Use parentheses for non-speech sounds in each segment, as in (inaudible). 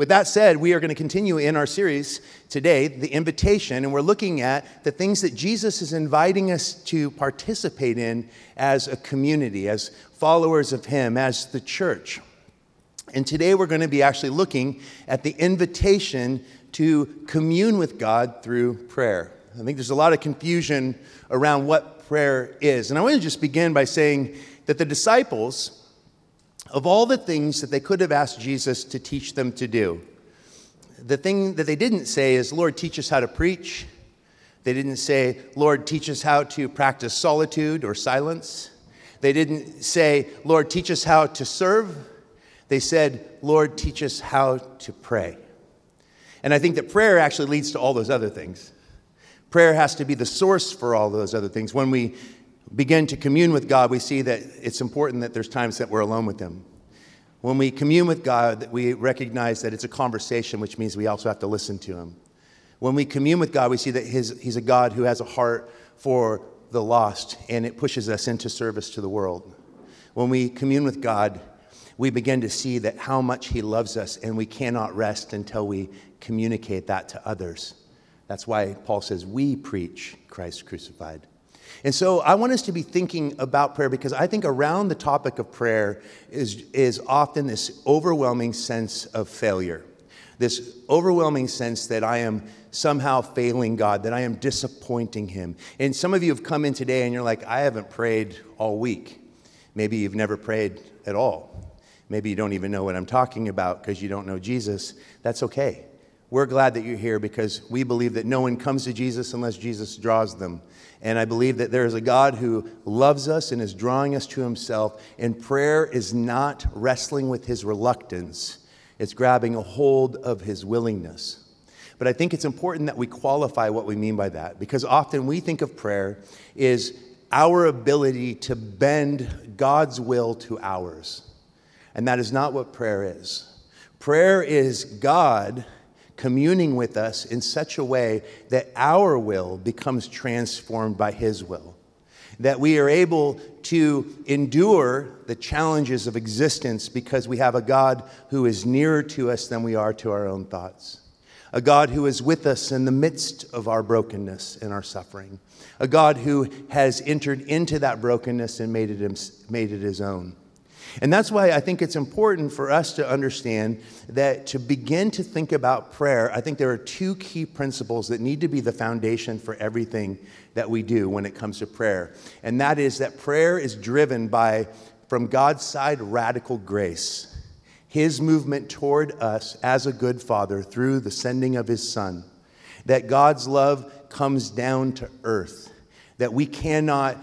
With that said, we are going to continue in our series today, The Invitation, and we're looking at the things that Jesus is inviting us to participate in as a community, as followers of Him, as the church. And today we're going to be actually looking at the invitation to commune with God through prayer. I think there's a lot of confusion around what prayer is. And I want to just begin by saying that the disciples, of all the things that they could have asked Jesus to teach them to do, the thing that they didn't say is, Lord, teach us how to preach. They didn't say, Lord, teach us how to practice solitude or silence. They didn't say, Lord, teach us how to serve. They said, Lord, teach us how to pray. And I think that prayer actually leads to all those other things. Prayer has to be the source for all those other things. When we begin to commune with God, we see that it's important that there's times that we're alone with Him. When we commune with God, we recognize that it's a conversation, which means we also have to listen to Him. When we commune with God, we see that his, He's a God who has a heart for the lost, and it pushes us into service to the world. When we commune with God, we begin to see that how much He loves us, and we cannot rest until we communicate that to others. That's why Paul says, We preach Christ crucified. And so I want us to be thinking about prayer because I think around the topic of prayer is, is often this overwhelming sense of failure, this overwhelming sense that I am somehow failing God, that I am disappointing Him. And some of you have come in today and you're like, I haven't prayed all week. Maybe you've never prayed at all. Maybe you don't even know what I'm talking about because you don't know Jesus. That's okay. We're glad that you're here because we believe that no one comes to Jesus unless Jesus draws them. And I believe that there is a God who loves us and is drawing us to himself. And prayer is not wrestling with his reluctance, it's grabbing a hold of his willingness. But I think it's important that we qualify what we mean by that because often we think of prayer is our ability to bend God's will to ours. And that is not what prayer is. Prayer is God communing with us in such a way that our will becomes transformed by His will. That we are able to endure the challenges of existence because we have a God who is nearer to us than we are to our own thoughts. A God who is with us in the midst of our brokenness and our suffering. A God who has entered into that brokenness and made it, made it his own. And that's why I think it's important for us to understand that to begin to think about prayer, I think there are two key principles that need to be the foundation for everything that we do when it comes to prayer. And that is that prayer is driven by, from God's side, radical grace. His movement toward us as a good father through the sending of his son. That God's love comes down to earth. That we cannot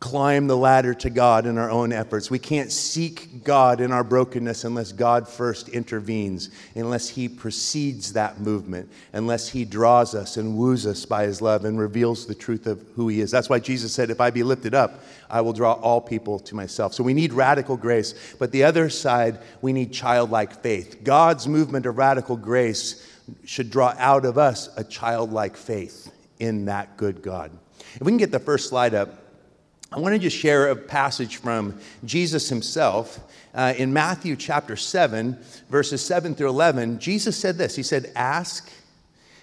climb the ladder to God in our own efforts. We can't seek God in our brokenness unless God first intervenes, unless He precedes that movement, unless He draws us and woos us by His love and reveals the truth of who He is. That's why Jesus said, If I be lifted up, I will draw all people to myself. So we need radical grace. But the other side, we need childlike faith. God's movement of radical grace should draw out of us a childlike faith in that good God. If we can get the first slide up. I want to just share a passage from Jesus himself. Uh, in Matthew chapter 7, verses 7 through 11, Jesus said this He said, Ask,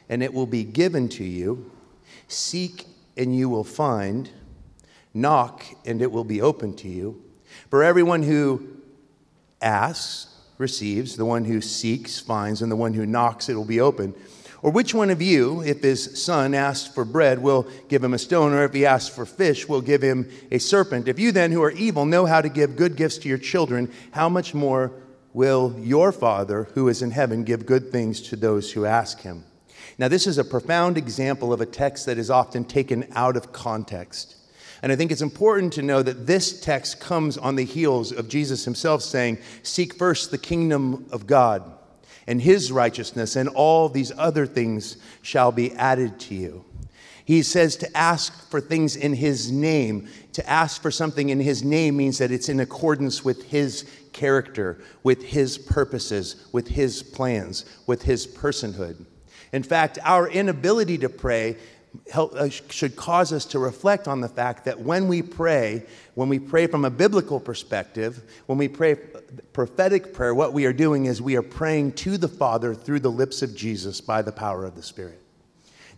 and it will be given to you. Seek, and you will find. Knock, and it will be open to you. For everyone who asks receives, the one who seeks finds, and the one who knocks, it will be open. Or which one of you, if his son asks for bread, will give him a stone, or if he asks for fish, will give him a serpent? If you then, who are evil, know how to give good gifts to your children, how much more will your Father, who is in heaven, give good things to those who ask him? Now, this is a profound example of a text that is often taken out of context. And I think it's important to know that this text comes on the heels of Jesus himself saying, Seek first the kingdom of God and his righteousness, and all these other things shall be added to you. He says to ask for things in his name. To ask for something in his name means that it's in accordance with his character, with his purposes, with his plans, with his personhood. In fact, our inability to pray help, uh, should cause us to reflect on the fact that when we pray, when we pray from a biblical perspective, when we pray prophetic prayer, what we are doing is we are praying to the Father through the lips of Jesus by the power of the Spirit.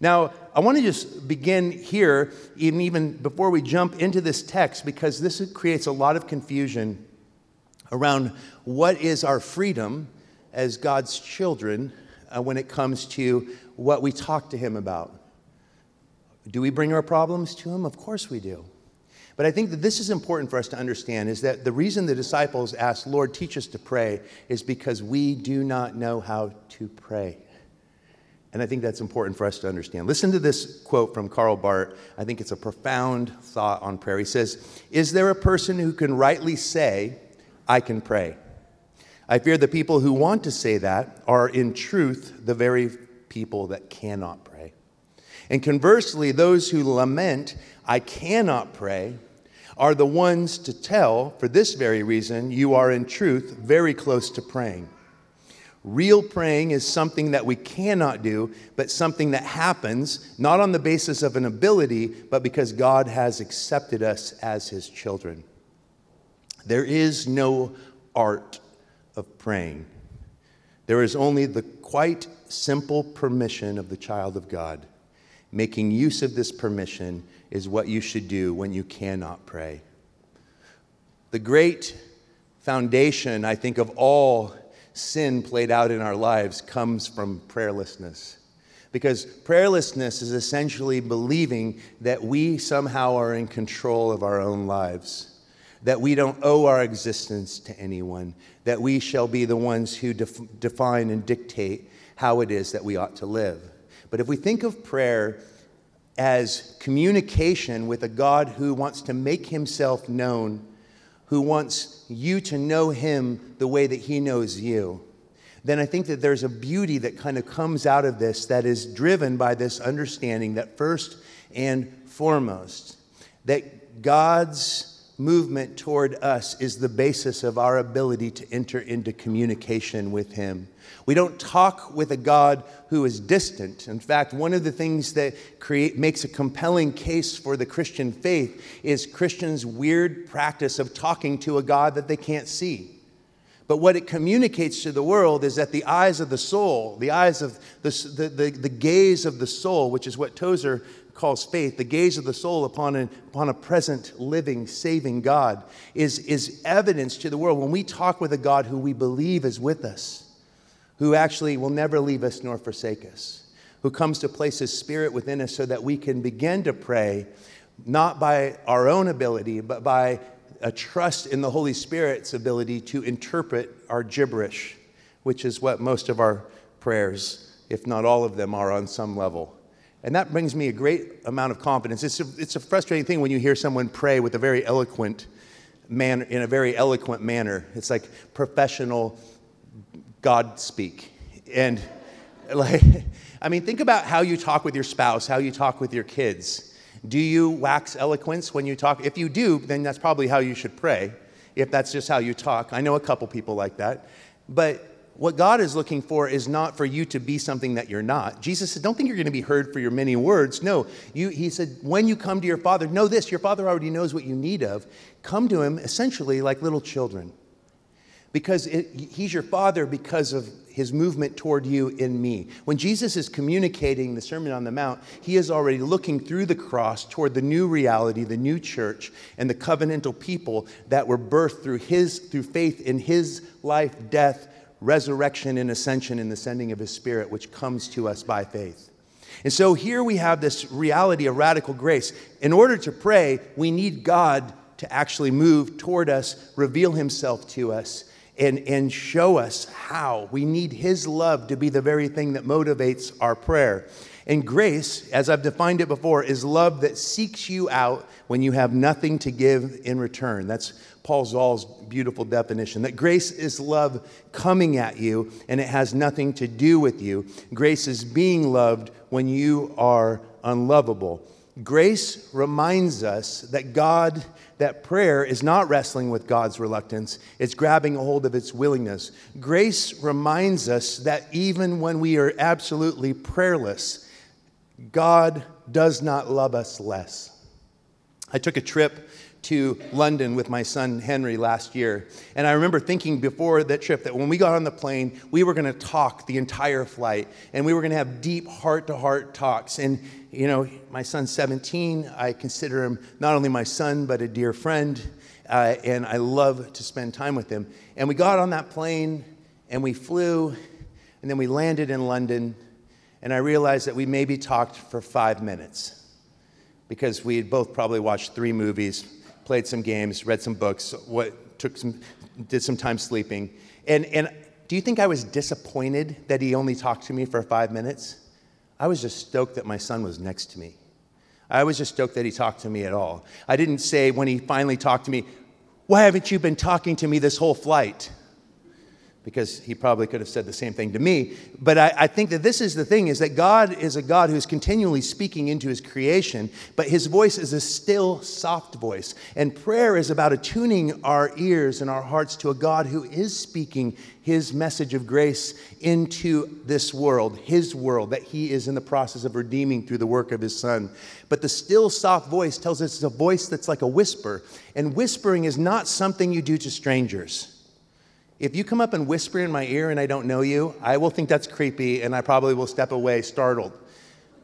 Now, I want to just begin here, even, even before we jump into this text, because this creates a lot of confusion around what is our freedom as God's children uh, when it comes to what we talk to Him about. Do we bring our problems to Him? Of course we do. But I think that this is important for us to understand is that the reason the disciples asked, Lord, teach us to pray, is because we do not know how to pray. And I think that's important for us to understand. Listen to this quote from Karl Barth. I think it's a profound thought on prayer. He says, Is there a person who can rightly say, I can pray? I fear the people who want to say that are, in truth, the very people that cannot pray. And conversely, those who lament, I cannot pray, are the ones to tell, for this very reason, you are in truth very close to praying. Real praying is something that we cannot do, but something that happens not on the basis of an ability, but because God has accepted us as his children. There is no art of praying, there is only the quite simple permission of the child of God. Making use of this permission is what you should do when you cannot pray. The great foundation, I think, of all sin played out in our lives comes from prayerlessness. Because prayerlessness is essentially believing that we somehow are in control of our own lives, that we don't owe our existence to anyone, that we shall be the ones who def- define and dictate how it is that we ought to live. But if we think of prayer as communication with a God who wants to make himself known who wants you to know him the way that he knows you, then I think that there's a beauty that kind of comes out of this that is driven by this understanding that first and foremost, that God's movement toward us is the basis of our ability to enter into communication with Him. We don't talk with a God who is distant. In fact, one of the things that create, makes a compelling case for the Christian faith is Christians' weird practice of talking to a God that they can't see. But what it communicates to the world is that the eyes of the soul, the eyes of the, the, the, the gaze of the soul, which is what Tozer calls faith, the gaze of the soul upon a, upon a present, living, saving God, is, is evidence to the world when we talk with a God who we believe is with us, who actually will never leave us nor forsake us, who comes to place his spirit within us so that we can begin to pray, not by our own ability, but by a trust in the Holy Spirit's ability to interpret our gibberish, which is what most of our prayers, if not all of them, are on some level. And that brings me a great amount of confidence. It's a, it's a frustrating thing when you hear someone pray with a very eloquent manner, in a very eloquent manner. It's like professional God speak. And like, (laughs) I mean, think about how you talk with your spouse, how you talk with your kids. Do you wax eloquence when you talk? If you do, then that's probably how you should pray, if that's just how you talk. I know a couple people like that. But what God is looking for is not for you to be something that you're not. Jesus said, Don't think you're going to be heard for your many words. No, you, he said, When you come to your Father, know this your Father already knows what you need of. Come to Him essentially like little children. Because it, He's your Father because of His movement toward you in me. When Jesus is communicating the Sermon on the Mount, He is already looking through the cross toward the new reality, the new church, and the covenantal people that were birthed through His, through faith in His life, death, resurrection and ascension and the sending of his spirit, which comes to us by faith. And so here we have this reality of radical grace. In order to pray, we need God to actually move toward us, reveal himself to us, and, and show us how. We need his love to be the very thing that motivates our prayer. And grace, as I've defined it before, is love that seeks you out when you have nothing to give in return. That's Paul Zahl's beautiful definition that grace is love coming at you and it has nothing to do with you. Grace is being loved when you are unlovable. Grace reminds us that God, that prayer is not wrestling with God's reluctance, it's grabbing a hold of its willingness. Grace reminds us that even when we are absolutely prayerless, God does not love us less. I took a trip to London with my son Henry last year. And I remember thinking before that trip that when we got on the plane, we were going to talk the entire flight and we were going to have deep heart to heart talks. And, you know, my son's 17. I consider him not only my son, but a dear friend. Uh, and I love to spend time with him. And we got on that plane and we flew and then we landed in London. And I realized that we maybe talked for five minutes because we had both probably watched three movies played some games, read some books, what took some, did some time sleeping. And, and do you think I was disappointed that he only talked to me for five minutes? I was just stoked that my son was next to me. I was just stoked that he talked to me at all. I didn't say when he finally talked to me, Why haven't you been talking to me this whole flight? Because he probably could have said the same thing to me. But I, I, think that this is the thing is that God is a God who's continually speaking into his creation, but his voice is a still, soft voice. And prayer is about attuning our ears and our hearts to a God who is speaking his message of grace into this world, his world that he is in the process of redeeming through the work of his son. But the still, soft voice tells us it's a voice that's like a whisper. And whispering is not something you do to strangers. If you come up and whisper in my ear and I don't know you, I will think that's creepy and I probably will step away startled.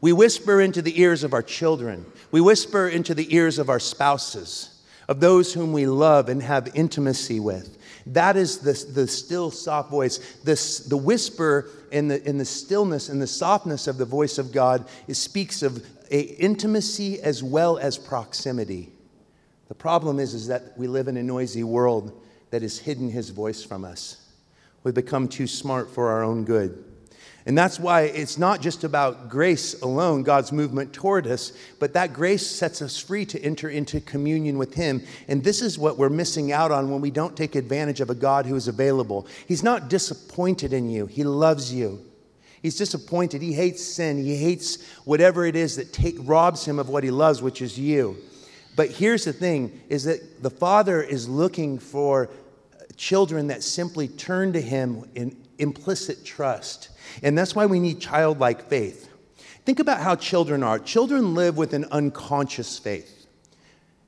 We whisper into the ears of our children. We whisper into the ears of our spouses, of those whom we love and have intimacy with. That is the, the still, soft voice. This, the whisper in the, in the stillness and the softness of the voice of God it speaks of a intimacy as well as proximity. The problem is, is that we live in a noisy world that has hidden his voice from us. We've become too smart for our own good. And that's why it's not just about grace alone, God's movement toward us, but that grace sets us free to enter into communion with Him. And this is what we're missing out on when we don't take advantage of a God who is available. He's not disappointed in you, He loves you. He's disappointed. He hates sin. He hates whatever it is that take, robs him of what he loves, which is you. But here's the thing is that the Father is looking for children that simply turn to him in implicit trust. And that's why we need childlike faith. Think about how children are. Children live with an unconscious faith.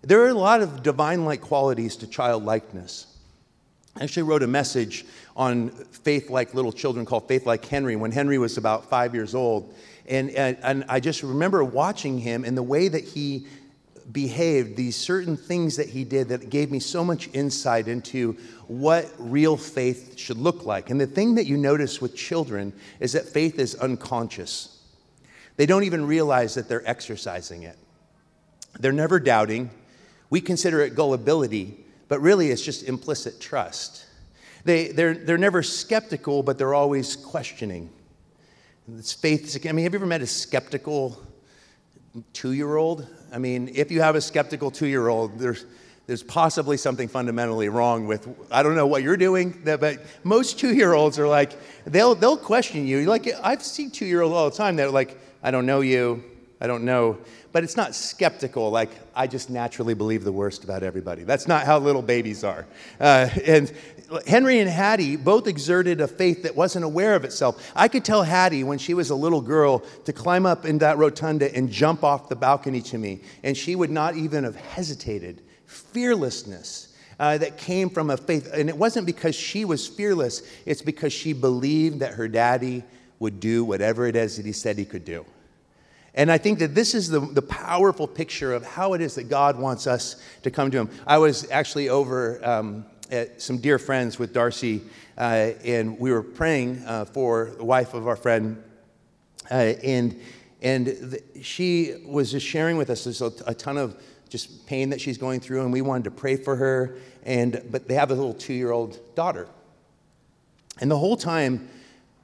There are a lot of divine like qualities to childlikeness. I actually wrote a message on faith like little children called Faith Like Henry when Henry was about five years old. And, and, and I just remember watching him and the way that he behaved, these certain things that he did that gave me so much insight into what real faith should look like. And the thing that you notice with children is that faith is unconscious. They don't even realize that they're exercising it. They're never doubting. We consider it gullibility, but really it's just implicit trust. They, they're, they're never skeptical, but they're always questioning. It's faith. I mean, have you ever met a skeptical two year old? I mean, if you have a skeptical two year old, there's, there's possibly something fundamentally wrong with, I don't know what you're doing, but most two year olds are like, they'll, they'll question you. Like, I've seen two year olds all the time that are like, I don't know you, I don't know. But it's not skeptical, like, I just naturally believe the worst about everybody. That's not how little babies are. Uh, and Henry and Hattie both exerted a faith that wasn't aware of itself. I could tell Hattie when she was a little girl to climb up in that rotunda and jump off the balcony to me, and she would not even have hesitated. Fearlessness. Uh, that came from a faith. And it wasn't because she was fearless, it's because she believed that her daddy would do whatever it is that he said he could do. And I think that this is the, the powerful picture of how it is that God wants us to come to Him. I was actually over um, at some dear friends with Darcy, uh, and we were praying uh, for the wife of our friend, uh, and and the, she was just sharing with us there's a, ton of just pain that she's going through, and we wanted to pray for her. And but they have a little two-year-old daughter, and the whole time.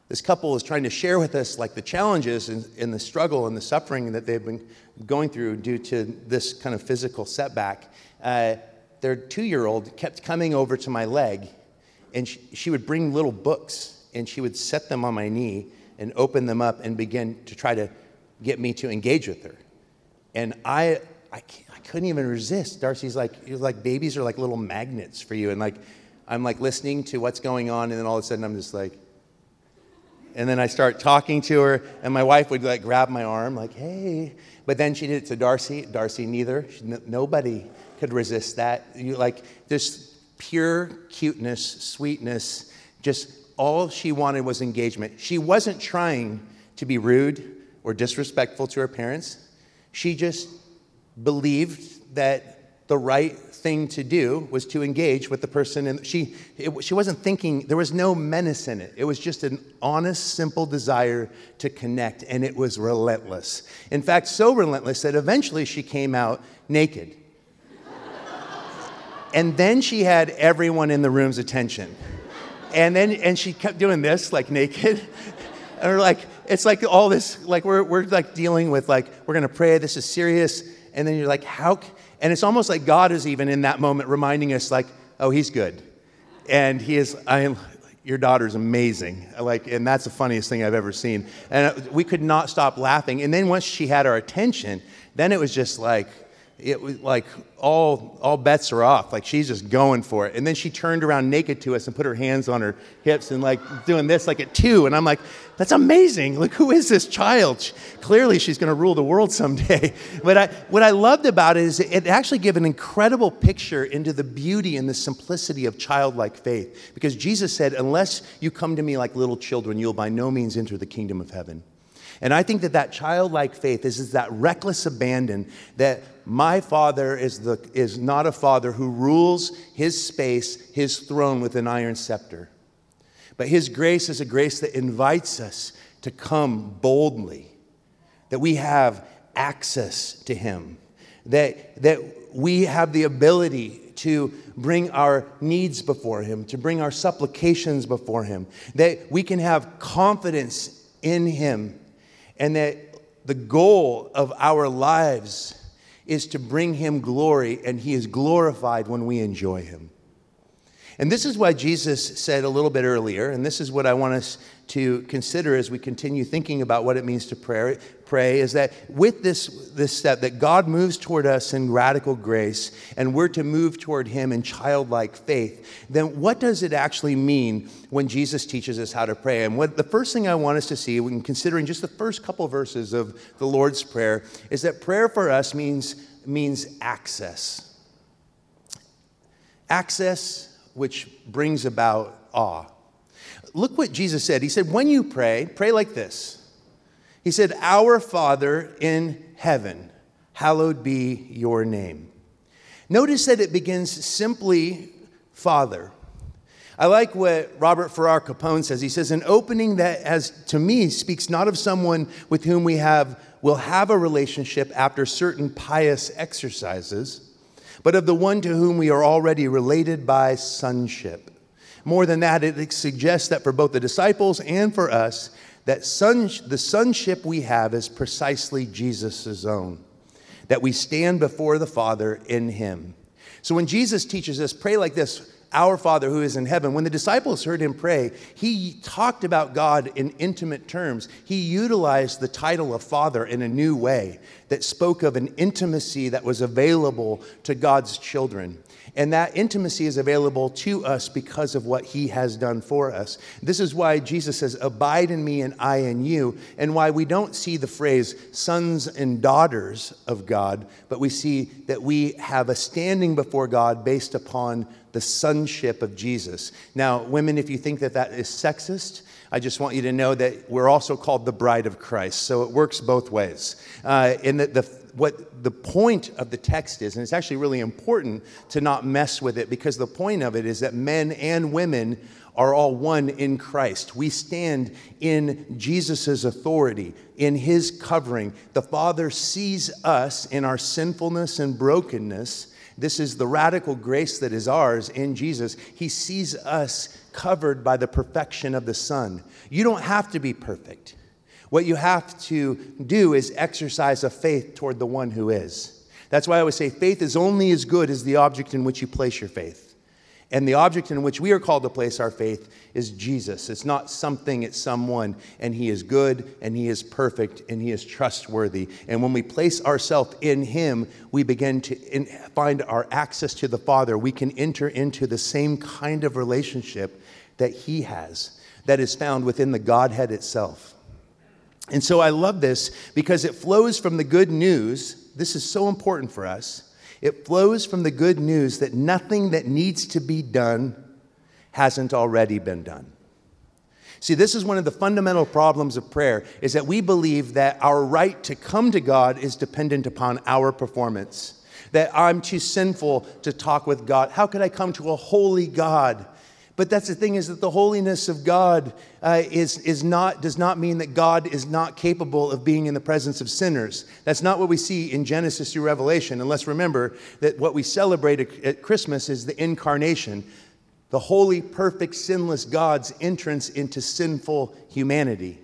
This couple is trying to share with us like the challenges and, and the struggle and the suffering that they've been going through due to this kind of physical setback. Uh, their two year old kept coming over to my leg, and she, she would bring little books and she would set them on my knee and open them up and begin to try to get me to engage with her. And I, I, I couldn't even resist. Darcy's like, like babies are like little magnets for you. And like, I'm like listening to what's going on, and then all of a sudden I'm just like, And then I start talking to her, and my wife would like grab my arm, like, hey. But then she did it to Darcy. Darcy, neither. She, n- nobody could resist that. You like this pure cuteness, sweetness, just all she wanted was engagement. She wasn't trying to be rude or disrespectful to her parents. She just believed that the right thing to do was to engage with the person and she it, she wasn't thinking there was no menace in it. It was just an honest simple desire to connect and it was relentless. In fact so relentless that eventually she came out naked. (laughs) And then she had everyone in the room's attention. And then and she kept doing this like naked. (laughs) And we're like it's like all this like we're, we're like dealing with like we're gonna pray this is serious. And then you're like how and it's almost like God is even in that moment reminding us, like, oh, he's good. And he is, I your daughter's amazing. Like, and that's the funniest thing I've ever seen. And we could not stop laughing. And then once she had our attention, then it was just like, it was like all, all bets are off. Like she's just going for it. And then she turned around naked to us and put her hands on her hips and like doing this like at two. And I'm like, that's amazing. Like, who is this child? She, clearly, she's going to rule the world someday. (laughs) But I, what I loved about it is it actually gave an incredible picture into the beauty and the simplicity of childlike faith. Because Jesus said, unless you come to me like little children, you'll by no means enter the kingdom of heaven. And I think that that childlike faith is, is that reckless abandon that my father is, the, is not a father who rules his space, his throne with an iron scepter. But his grace is a grace that invites us to come boldly, that we have access to him, that, that we have the ability to bring our needs before him, to bring our supplications before him, that we can have confidence in him and that the goal of our lives is to bring him glory, and he is glorified when we enjoy him. And this is why Jesus said a little bit earlier, and this is what I want us to consider as we continue thinking about what it means to pray, pray is that with this, this step, that God moves toward us in radical grace, and we're to move toward Him in childlike faith, then what does it actually mean when Jesus teaches us how to pray? And what the first thing I want us to see, when considering just the first couple verses of the Lord's Prayer, is that prayer for us means, means access. Access which brings about awe. Look what Jesus said. He said, When you pray, pray like this. He said, Our Father in heaven, hallowed be your name. Notice that it begins simply, Father. I like what Robert Farrar Capon says. He says, An opening that, as to me, speaks not of someone with whom we have will have a relationship after certain pious exercises but of the one to whom we are already related by sonship. More than that, it suggests that for both the disciples and for us, that son, the sonship we have is precisely Jesus' own, that we stand before the Father in Him. So when Jesus teaches us, pray like this our Father who is in heaven. When the disciples heard him pray, he talked about God in intimate terms. He utilized the title of Father in a new way that spoke of an intimacy that was available to God's children. And that intimacy is available to us because of what he has done for us. This is why Jesus says, Abide in me and I in you, and why we don't see the phrase sons and daughters of God, but we see that we have a standing before God based upon the sonship of Jesus. Now, women, if you think that that is sexist, I just want you to know that we're also called the bride of Christ. So it works both ways. Uh, in that the, what the point of the text is, and it's actually really important to not mess with it because the point of it is that men and women are all one in Christ. We stand in Jesus' authority, in his covering. The Father sees us in our sinfulness and brokenness this is the radical grace that is ours in Jesus. He sees us covered by the perfection of the Son. You don't have to be perfect. What you have to do is exercise a faith toward the one who is. That's why I always say faith is only as good as the object in which you place your faith. And the object in which we are called to place our faith is Jesus. It's not something, it's someone. And He is good, and He is perfect, and He is trustworthy. And when we place ourselves in Him, we begin to in, find our access to the Father. We can enter into the same kind of relationship that He has. that is found within the Godhead itself. And so I love this because it flows from the good news. This is so important for us. It flows from the good news that nothing that needs to be done hasn't already been done. See, this is one of the fundamental problems of prayer is that we believe that our right to come to God is dependent upon our performance. That I'm too sinful to talk with God. How could I come to a holy God? But that's the thing is that the holiness of God uh, is, is not, does not mean that God is not capable of being in the presence of sinners. That's not what we see in Genesis through Revelation. And let's remember that what we celebrate at, at Christmas is the incarnation, the holy, perfect, sinless God's entrance into sinful humanity.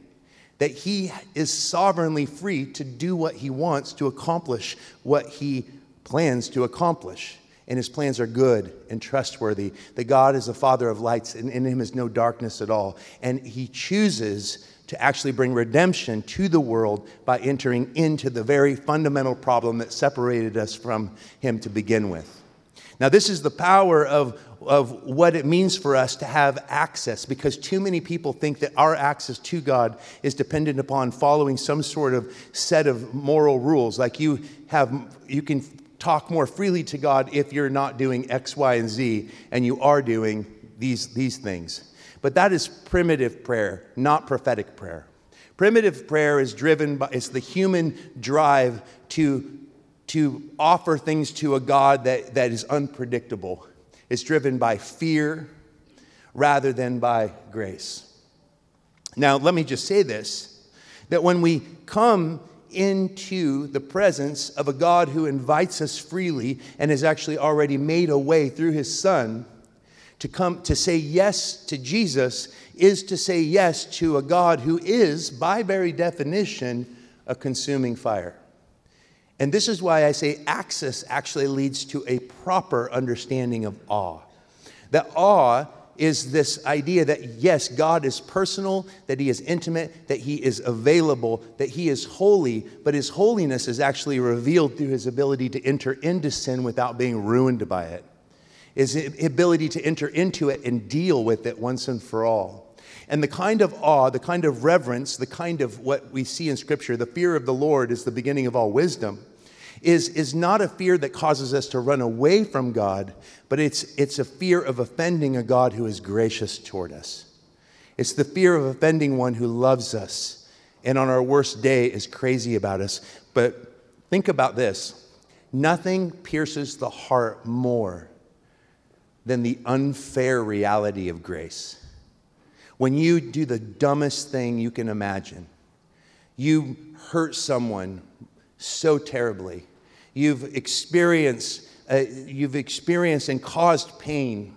That he is sovereignly free to do what he wants to accomplish what he plans to accomplish and his plans are good and trustworthy. That God is the Father of lights, and in him is no darkness at all. And he chooses to actually bring redemption to the world by entering into the very fundamental problem that separated us from him to begin with. Now, this is the power of, of what it means for us to have access because too many people think that our access to God is dependent upon following some sort of set of moral rules. Like you have, you can talk more freely to God if you're not doing X, Y, and Z, and you are doing these, these things. But that is primitive prayer, not prophetic prayer. Primitive prayer is driven by, it's the human drive to, to offer things to a God that, that is unpredictable. It's driven by fear rather than by grace. Now, let me just say this that when we come into the presence of a God who invites us freely and has actually already made a way through his son to come to say yes to Jesus is to say yes to a God who is by very definition a consuming fire. And this is why I say access actually leads to a proper understanding of awe. That awe is this idea that yes, God is personal, that He is intimate, that He is available, that He is holy, but His holiness is actually revealed through His ability to enter into sin without being ruined by it, His ability to enter into it and deal with it once and for all. And the kind of awe, the kind of reverence, the kind of what we see in Scripture, the fear of the Lord is the beginning of all wisdom is, is not a fear that causes us to run away from God, but it's, it's a fear of offending a God who is gracious toward us. It's the fear of offending one who loves us and on our worst day is crazy about us. But think about this nothing pierces the heart more than the unfair reality of grace. When you do the dumbest thing you can imagine, you hurt someone so terribly, You've experienced, uh, you've experienced and caused pain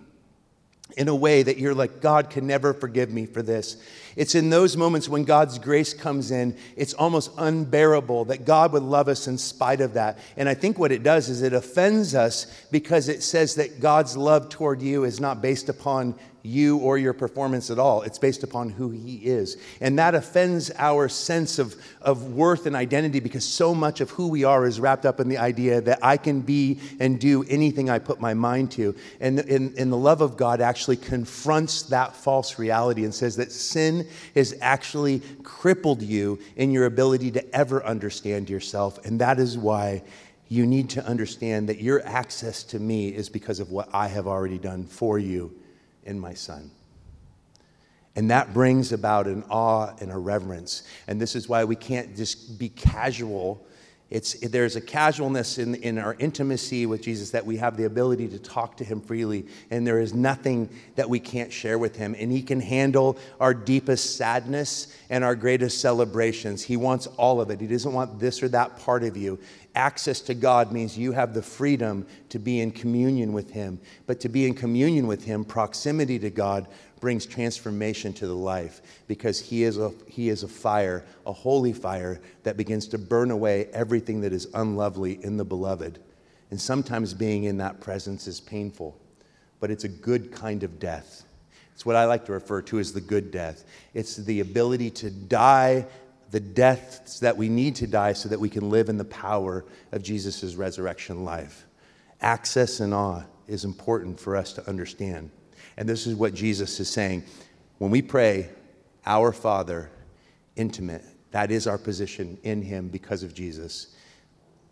in a way that you're like, God can never forgive me for this. It's in those moments when God's grace comes in, it's almost unbearable that God would love us in spite of that. And I think what it does is it offends us because it says that God's love toward you is not based upon you or your performance at all. It's based upon who He is. And that offends our sense of, of worth and identity because so much of who we are is wrapped up in the idea that I can be and do anything I put my mind to. And, and, and the love of God actually confronts that false reality and says that sin has actually crippled you in your ability to ever understand yourself. And that is why you need to understand that your access to me is because of what I have already done for you in my son. And that brings about an awe and a reverence. And this is why we can't just be casual. It's, there's a casualness in, in our intimacy with Jesus that we have the ability to talk to him freely, and there is nothing that we can't share with him. And he can handle our deepest sadness and our greatest celebrations. He wants all of it. He doesn't want this or that part of you. Access to God means you have the freedom to be in communion with Him. But to be in communion with Him, proximity to God brings transformation to the life because he is, a, he is a fire, a holy fire that begins to burn away everything that is unlovely in the beloved. And sometimes being in that presence is painful, but it's a good kind of death. It's what I like to refer to as the good death. It's the ability to die the deaths that we need to die so that we can live in the power of Jesus' resurrection life. Access and awe is important for us to understand. And this is what Jesus is saying. When we pray, Our Father, intimate, that is our position in Him because of Jesus.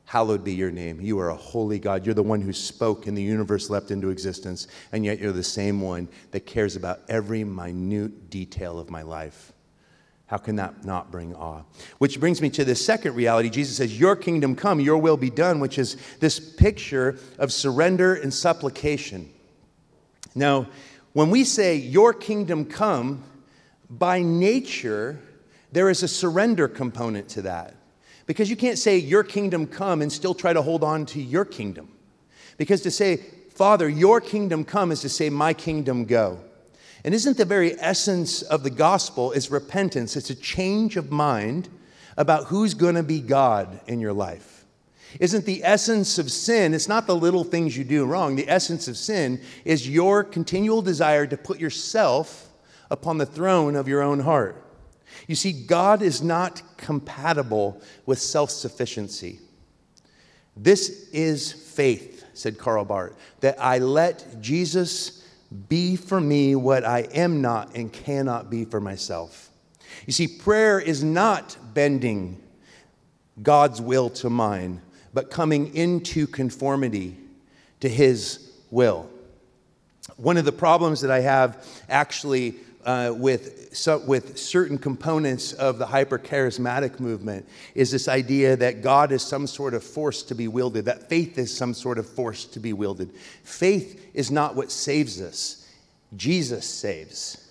Hallowed be your name. You are a holy God. You're the one who spoke and the universe leapt into existence, and yet you're the same one that cares about every minute detail of my life. How can that not bring awe? Which brings me to the second reality. Jesus says, Your kingdom come, your will be done, which is this picture of surrender and supplication. Now, when we say, Your kingdom come, by nature, there is a surrender component to that. Because you can't say, Your kingdom come, and still try to hold on to your kingdom. Because to say, Father, your kingdom come is to say, My kingdom go. And isn't the very essence of the gospel is repentance? It's a change of mind about who's going to be God in your life. Isn't the essence of sin, it's not the little things you do wrong. The essence of sin is your continual desire to put yourself upon the throne of your own heart. You see, God is not compatible with self sufficiency. This is faith, said Karl Barth, that I let Jesus be for me what I am not and cannot be for myself. You see, prayer is not bending God's will to mine, but coming into conformity to His will. One of the problems that I have actually uh, with, so, with certain components of the hyper charismatic movement is this idea that God is some sort of force to be wielded, that faith is some sort of force to be wielded. Faith is not what saves us, Jesus saves.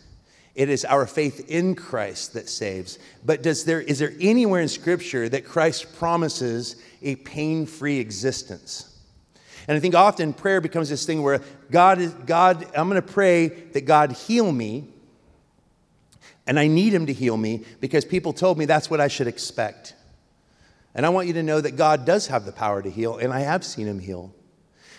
It is our faith in Christ that saves. But does there, is there anywhere in Scripture that Christ promises a pain free existence? And I think often prayer becomes this thing where God is, God, I'm going to pray that God heal me and I need him to heal me because people told me that's what I should expect. And I want you to know that God does have the power to heal, and I have seen him heal.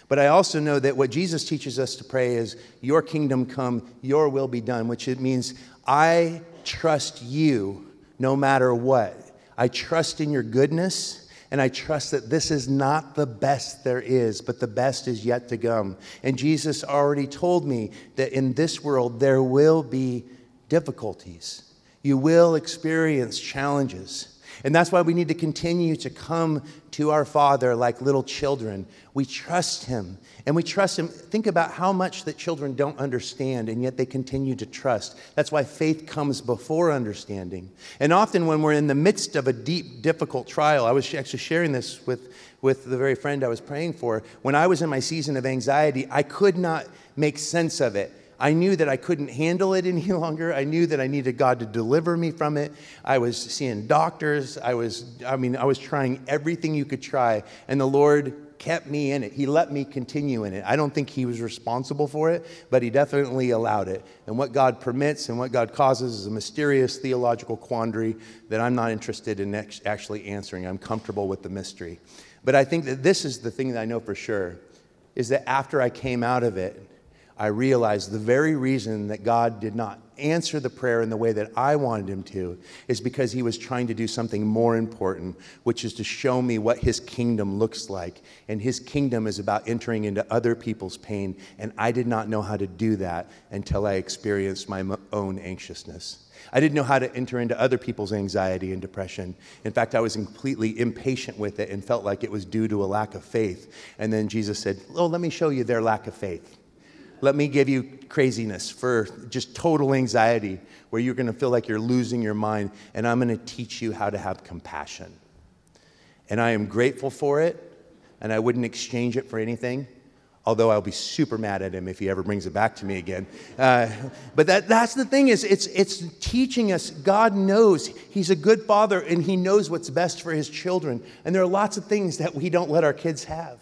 But I also know that what Jesus teaches us to pray is, Your kingdom come, your will be done, which it means I trust you no matter what. I trust in your goodness, and I trust that this is not the best there is, but the best is yet to come. And Jesus already told me that in this world there will be difficulties. You will experience challenges. And that's why we need to continue to come to our Father like little children. We trust Him and we trust Him. Think about how much that children don't understand and yet they continue to trust. That's why faith comes before understanding. And often when we're in the midst of a deep, difficult trial, I was actually sharing this with, with the very friend I was praying for. When I was in my season of anxiety, I could not make sense of it. I knew that I couldn't handle it any (laughs) longer. I knew that I needed God to deliver me from it. I was seeing doctors. I was, I mean, I was trying everything you could try, and the Lord kept me in it. He let me continue in it. I don't think He was responsible for it, but He definitely allowed it. And what God permits and what God causes is a mysterious theological quandary that I'm not interested in actually answering. I'm comfortable with the mystery. But I think that this is the thing that I know for sure is that after I came out of it, I realized the very reason that God did not answer the prayer in the way that I wanted him to is because he was trying to do something more important, which is to show me what his kingdom looks like. And his kingdom is about entering into other people's pain. And I did not know how to do that until I experienced my own anxiousness. I didn't know how to enter into other people's anxiety and depression. In fact, I was completely impatient with it and felt like it was due to a lack of faith. And then Jesus said, Oh, let me show you their lack of faith. Let me give you craziness for just total anxiety, where you're going to feel like you're losing your mind, and I'm going to teach you how to have compassion. And I am grateful for it, and I wouldn't exchange it for anything although I'll be super mad at him if he ever brings it back to me again. Uh, but that, that's the thing is it's, it's teaching us God knows he's a good father and he knows what's best for his children. And there are lots of things that we don't let our kids have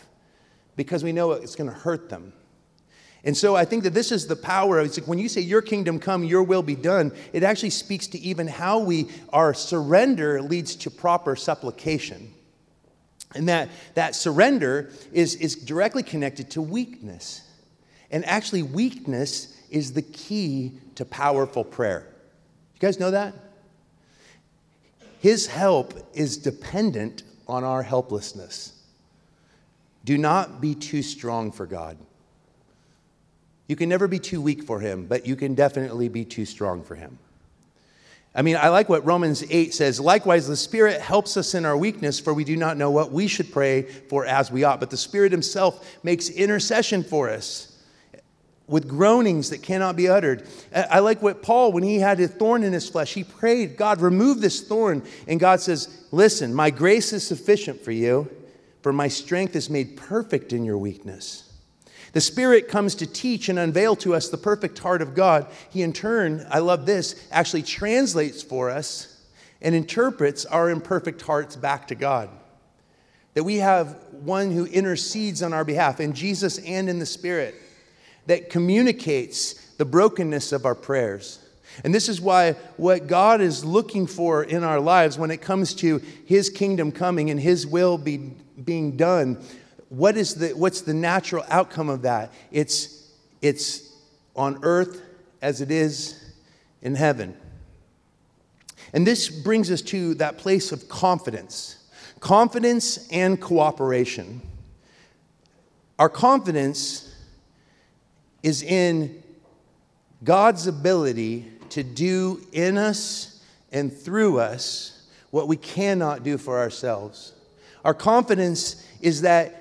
because we know it's going to hurt them. And so I think that this is the power. of It's like when you say, Your kingdom come, your will be done, it actually speaks to even how we, our surrender leads to proper supplication. And that, that surrender is, is directly connected to weakness. And actually, weakness is the key to powerful prayer. You guys know that? His help is dependent on our helplessness. Do not be too strong for God. You can never be too weak for him, but you can definitely be too strong for him. I mean, I like what Romans 8 says. Likewise, the Spirit helps us in our weakness, for we do not know what we should pray for as we ought. But the Spirit Himself makes intercession for us with groanings that cannot be uttered. I like what Paul, when he had a thorn in his flesh, he prayed, God, remove this thorn. And God says, Listen, my grace is sufficient for you, for my strength is made perfect in your weakness. The Spirit comes to teach and unveil to us the perfect heart of God. He, in turn, I love this, actually translates for us and interprets our imperfect hearts back to God. That we have one who intercedes on our behalf in Jesus and in the Spirit, that communicates the brokenness of our prayers. And this is why what God is looking for in our lives when it comes to His kingdom coming and His will be, being done what is the, what's the natural outcome of that? It's, it's on earth as it is in heaven. And this brings us to that place of confidence confidence and cooperation. Our confidence is in God's ability to do in us and through us what we cannot do for ourselves. Our confidence is that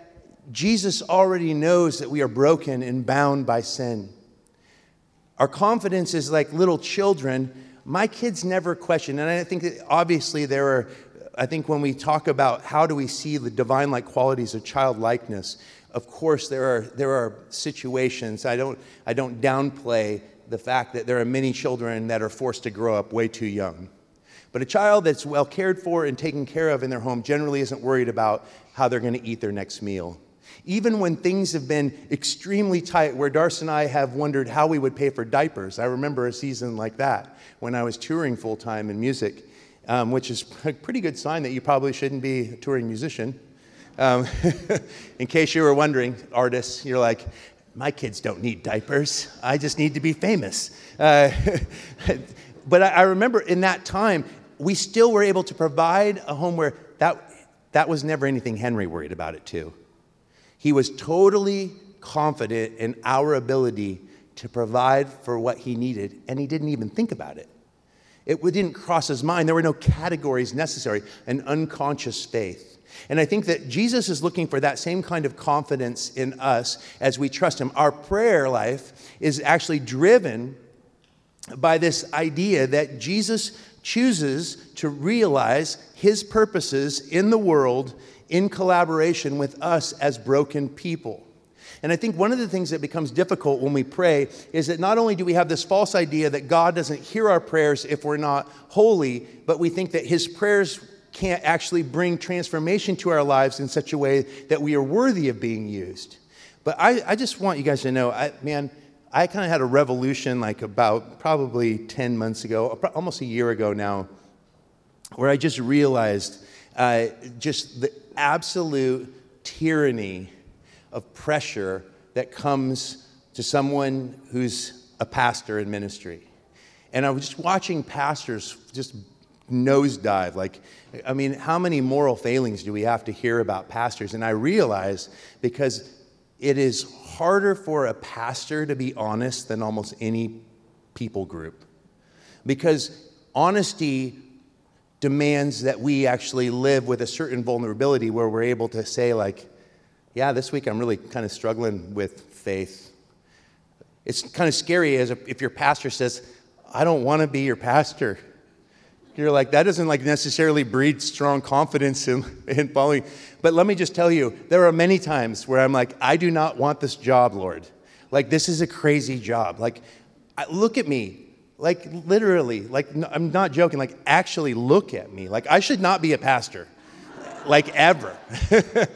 Jesus already knows that we are broken and bound by sin. Our confidence is like little children. My kids never question, and I think obviously there are, I think when we talk about how do we see the divine like qualities of childlikeness, of course there are, there are situations, I don't, I don't downplay the fact that there are many children that are forced to grow up way too young. But a child that's well cared for and taken care of in their home generally isn't worried about how they're going to eat their next meal even when things have been extremely tight, where Darcy and I have wondered how we would pay for diapers. I remember a season like that when I was touring full time in music, um, which is (laughs) a pretty good sign that you probably shouldn't be a touring musician. Um, (laughs) in case you were wondering, artists, you're like, my kids don't need diapers. I just need to be famous. Uh, (laughs) but I, I remember in that time, we still were able to provide a home where that, that was never anything Henry worried about it too. He was totally confident in our ability to provide for what he needed, and he didn't even think about it. It didn't cross his mind. There were no categories necessary, an unconscious faith. And I think that Jesus is looking for that same kind of confidence in us as we trust him. Our prayer life is actually driven by this idea that Jesus chooses to realize his purposes in the world in collaboration with us as broken people. And I think one of the things that becomes difficult when we pray is that not only do we have this false idea that God doesn't hear our prayers if we're not holy, but we think that his prayers can't actually bring transformation to our lives in such a way that we are worthy of being used. But I, I just want you guys to know, I, man, I kind of had a revolution like about probably 10 months ago, almost a year ago now, where I just realized uh, just the absolute tyranny of pressure that comes to someone who's a pastor in ministry. And I was just watching pastors just nosedive. Like, I mean, how many moral failings do we have to hear about pastors? And I realize because it is harder for a pastor to be honest than almost any people group. Because honesty demands that we actually live with a certain vulnerability where we're able to say, like, yeah, this week I'm really kind of struggling with faith. It's kind of scary as if your pastor says, I don't want to be your pastor. You're like, that doesn't like necessarily breed strong confidence in, (laughs) in following. But let me just tell you, there are many times where I'm like, I do not want this job, Lord. Like, this is a crazy job. Like, look at me. Like, literally, like, no, I'm not joking, like, actually look at me. Like, I should not be a pastor, like, ever. (laughs)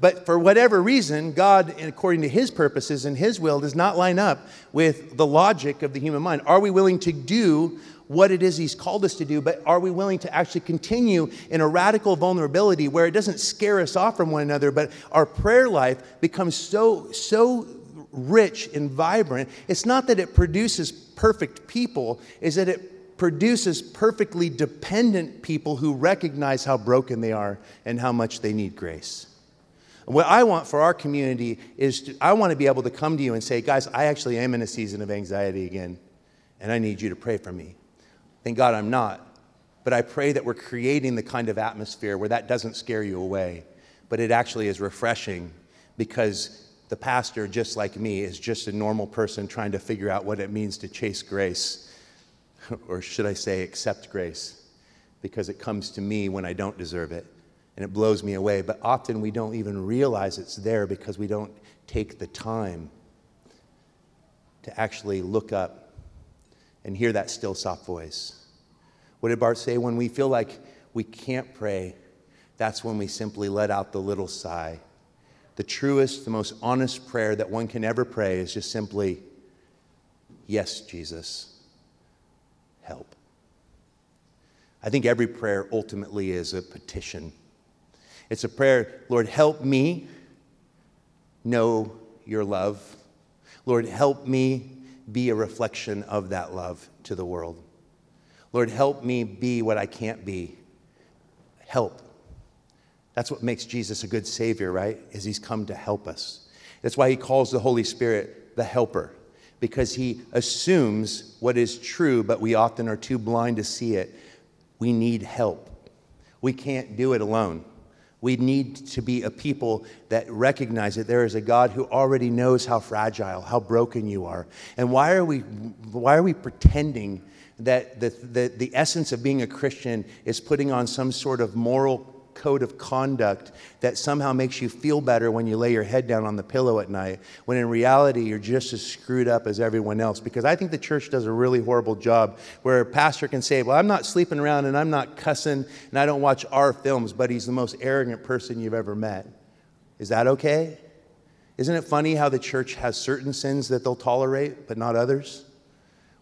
but for whatever reason, God, according to his purposes and his will, does not line up with the logic of the human mind. Are we willing to do what it is he's called us to do, but are we willing to actually continue in a radical vulnerability where it doesn't scare us off from one another, but our prayer life becomes so, so rich and vibrant, it's not that it produces perfect people, is that it produces perfectly dependent people who recognize how broken they are and how much they need grace. what I want for our community is to, I want to be able to come to you and say, guys, I actually am in a season of anxiety again, and I need you to pray for me. Thank God I'm not. But I pray that we're creating the kind of atmosphere where that doesn't scare you away, but it actually is refreshing because the pastor, just like me, is just a normal person trying to figure out what it means to chase grace, (laughs) or should I say, accept grace, because it comes to me when I don't deserve it and it blows me away. But often we don't even realize it's there because we don't take the time to actually look up and hear that still soft voice. What did Barth say? When we feel like we can't pray, that's when we simply let out the little sigh the truest, the most honest prayer that one can ever pray is just simply, Yes, Jesus, help. I think every prayer ultimately is a petition. It's a prayer, Lord, help me know your love. Lord, help me be a reflection of that love to the world. Lord, help me be what I can't be. Help that's what makes Jesus a good Savior, right? Is He's come to help us. That's why He calls the Holy Spirit the helper, because He assumes what is true, but we often are too blind to see it. We need help. We can't do it alone. We need to be a people that recognize that there is a God who already knows how fragile, how broken you are. And why are we, why are we pretending that the, the, the essence of being a Christian is putting on some sort of moral code of conduct that somehow makes you feel better when you lay your head down on the pillow at night, when in reality you're just as screwed up as everyone else. Because I think the church does a really horrible job where a pastor can say, Well, I'm not sleeping around and I'm not cussing and I don't watch R films, but he's the most arrogant person you've ever met. Is that okay? Isn't it funny how the church has certain sins that they'll tolerate, but not others?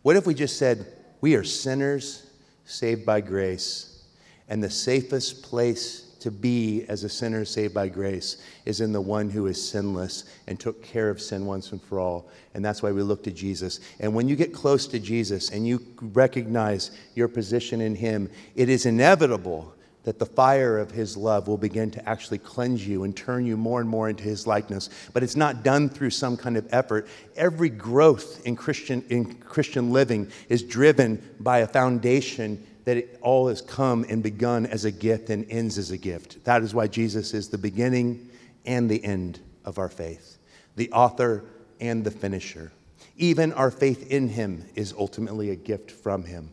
What if we just said, We are sinners saved by grace, and the safest place to be as a sinner saved by grace is in the one who is sinless and took care of sin once and for all. And that's why we look to Jesus. And when you get close to Jesus and you recognize your position in him, it is inevitable that the fire of his love will begin to actually cleanse you and turn you more and more into his likeness. But it's not done through some kind of effort. Every growth in Christian, in Christian living is driven by a foundation that it all has come and begun as a gift and ends as a gift. That is why Jesus is the beginning and the end of our faith, the author and the finisher. Even our faith in him is ultimately a gift from him.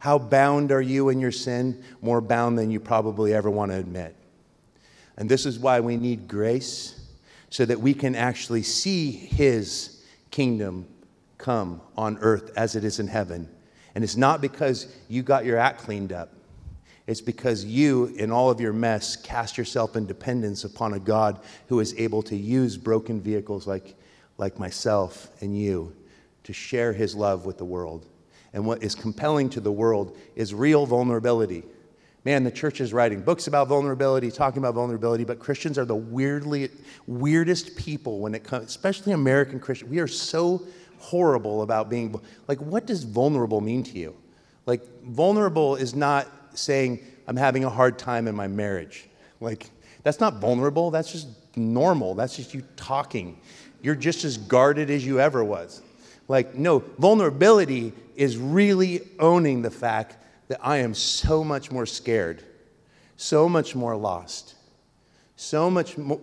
How bound are you in your sin? More bound than you probably ever want to admit. And this is why we need grace so that we can actually see his kingdom come on earth as it is in heaven and it's not because you got your act cleaned up. It's because you, in all of your mess, cast yourself in dependence upon a God who is able to use broken vehicles like, like myself and you to share his love with the world. And what is compelling to the world is real vulnerability. Man, the church is writing books about vulnerability, talking about vulnerability, but Christians are the weirdly weirdest people when it comes, especially American Christians. We are so horrible about being like what does vulnerable mean to you? Like vulnerable is not saying i'm having a hard time in my marriage. Like that's not vulnerable that's just normal that's just you talking. You're just as guarded as you ever was. Like no vulnerability is really owning the fact that i am so much more scared so much more lost so much more,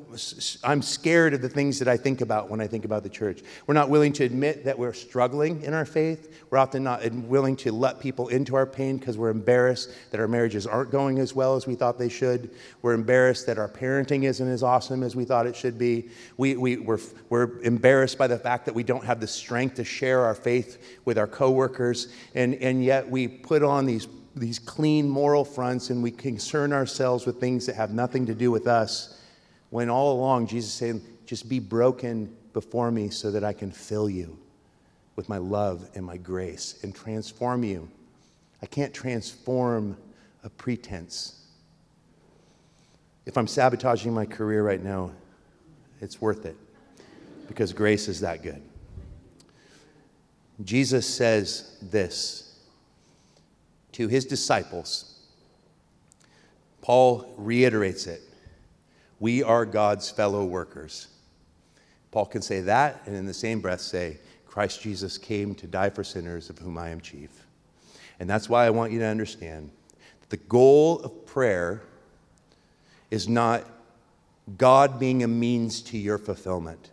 I'm scared of the things that I think about when I think about the church. We're not willing to admit that we're struggling in our faith. We're often not willing to let people into our pain because we're embarrassed that our marriages aren't going as well as we thought they should. We're embarrassed that our parenting isn't as awesome as we thought it should be. We, we, we're, we're embarrassed by the fact that we don't have the strength to share our faith with our coworkers. And, and yet we put on these these clean moral fronts and we concern ourselves with things that have nothing to do with us, when all along Jesus is saying, just be broken before me so that I can fill you with my love and my grace and transform you. I can't transform a pretense. If I'm sabotaging my career right now, it's worth it because grace is that good. Jesus says this to his disciples. Paul reiterates it We are God's fellow workers. Paul can say that and in the same breath say, Christ Jesus came to die for sinners, of whom I am chief. And that's why I want you to understand the goal of prayer is not God being a means to your fulfillment.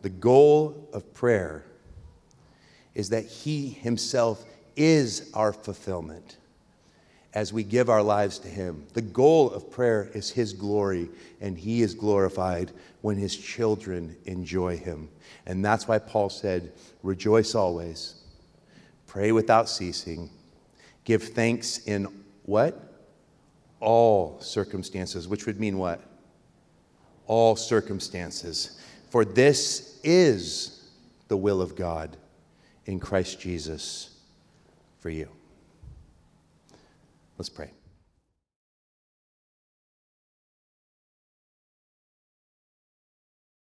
The goal of prayer is that He Himself is our fulfillment as we give our lives to Him. The goal of prayer is His glory, and He is glorified when His children enjoy Him. And that's why Paul said, Rejoice always, pray without ceasing, give thanks in what? All circumstances, which would mean what? All circumstances. For this is the will of God in Christ Jesus for you. Let's pray.